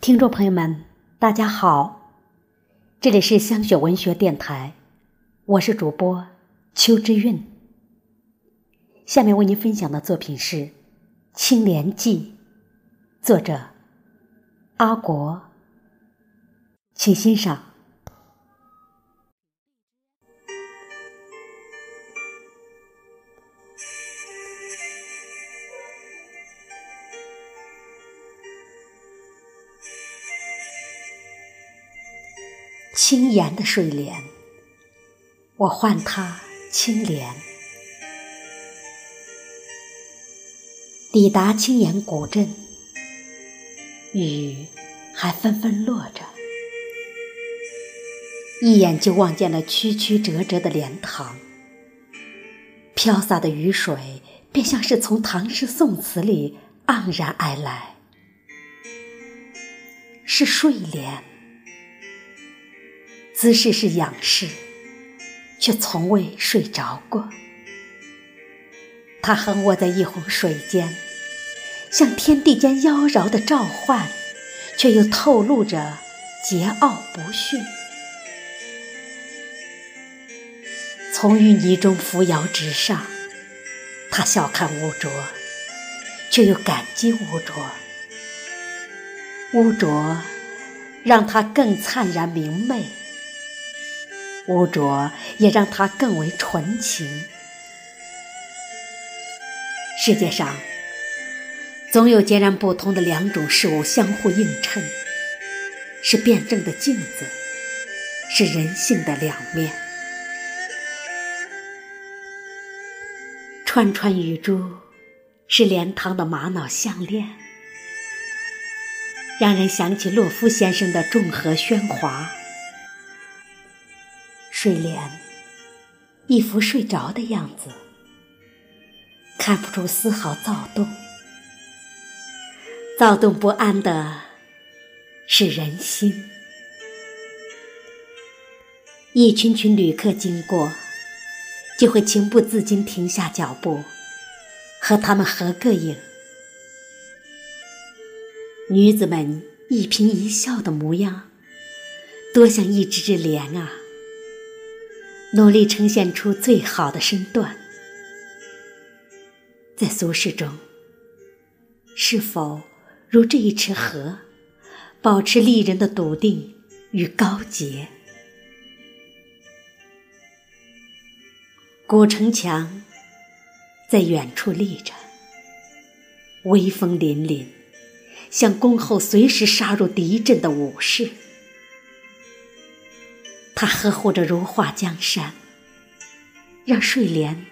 听众朋友们，大家好，这里是香雪文学电台，我是主播邱之韵。下面为您分享的作品是《青莲记》，作者阿国，请欣赏。轻颜的睡莲，我唤它青莲。抵达青岩古镇，雨还纷纷落着，一眼就望见了曲曲折折的莲塘。飘洒的雨水，便像是从唐诗宋词里盎然而来，是睡莲。姿势是仰视，却从未睡着过。他横卧在一泓水间，像天地间妖娆的召唤，却又透露着桀骜不驯。从淤泥中扶摇直上，他笑看污浊，却又感激污浊。污浊让他更灿然明媚。污浊也让它更为纯情。世界上总有截然不同的两种事物相互映衬，是辩证的镜子，是人性的两面。串串雨珠是莲塘的玛瑙项链，让人想起洛夫先生的众和喧哗。睡莲，一副睡着的样子，看不出丝毫躁动。躁动不安的是人心。一群群旅客经过，就会情不自禁停下脚步，和他们合个影。女子们一颦一笑的模样，多像一只只莲啊！努力呈现出最好的身段，在俗世中，是否如这一池河，保持丽人的笃定与高洁？古城墙在远处立着，威风凛凛，像恭候随时杀入敌阵的武士。他呵护着如画江山，让睡莲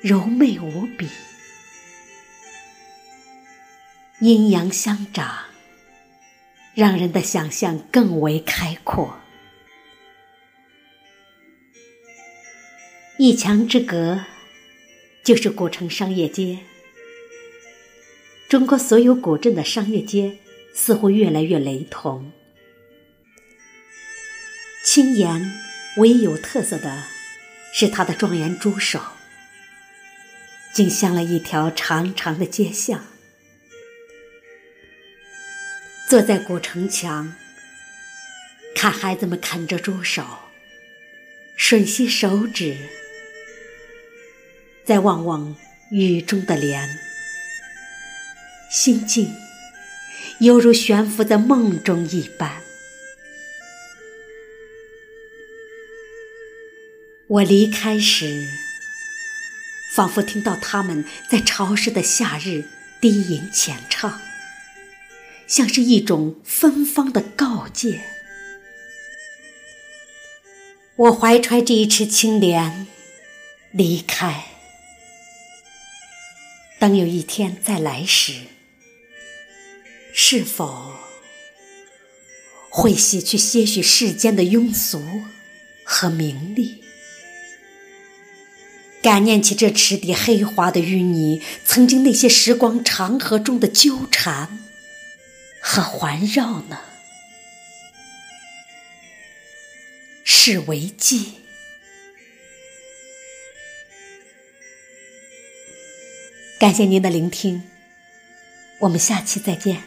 柔媚无比，阴阳相长，让人的想象更为开阔。一墙之隔，就是古城商业街。中国所有古镇的商业街，似乎越来越雷同。青岩唯一有特色的是它的状元猪手，竟像了一条长长的街巷。坐在古城墙，看孩子们啃着猪手，吮吸手指，再望望雨中的莲，心境犹如悬浮在梦中一般。我离开时，仿佛听到他们在潮湿的夏日低吟浅唱，像是一种芬芳的告诫。我怀揣着一池清莲离开，等有一天再来时，是否会洗去些许世间的庸俗和名利？感念起这池底黑滑的淤泥，曾经那些时光长河中的纠缠和环绕呢？是为记。感谢您的聆听，我们下期再见。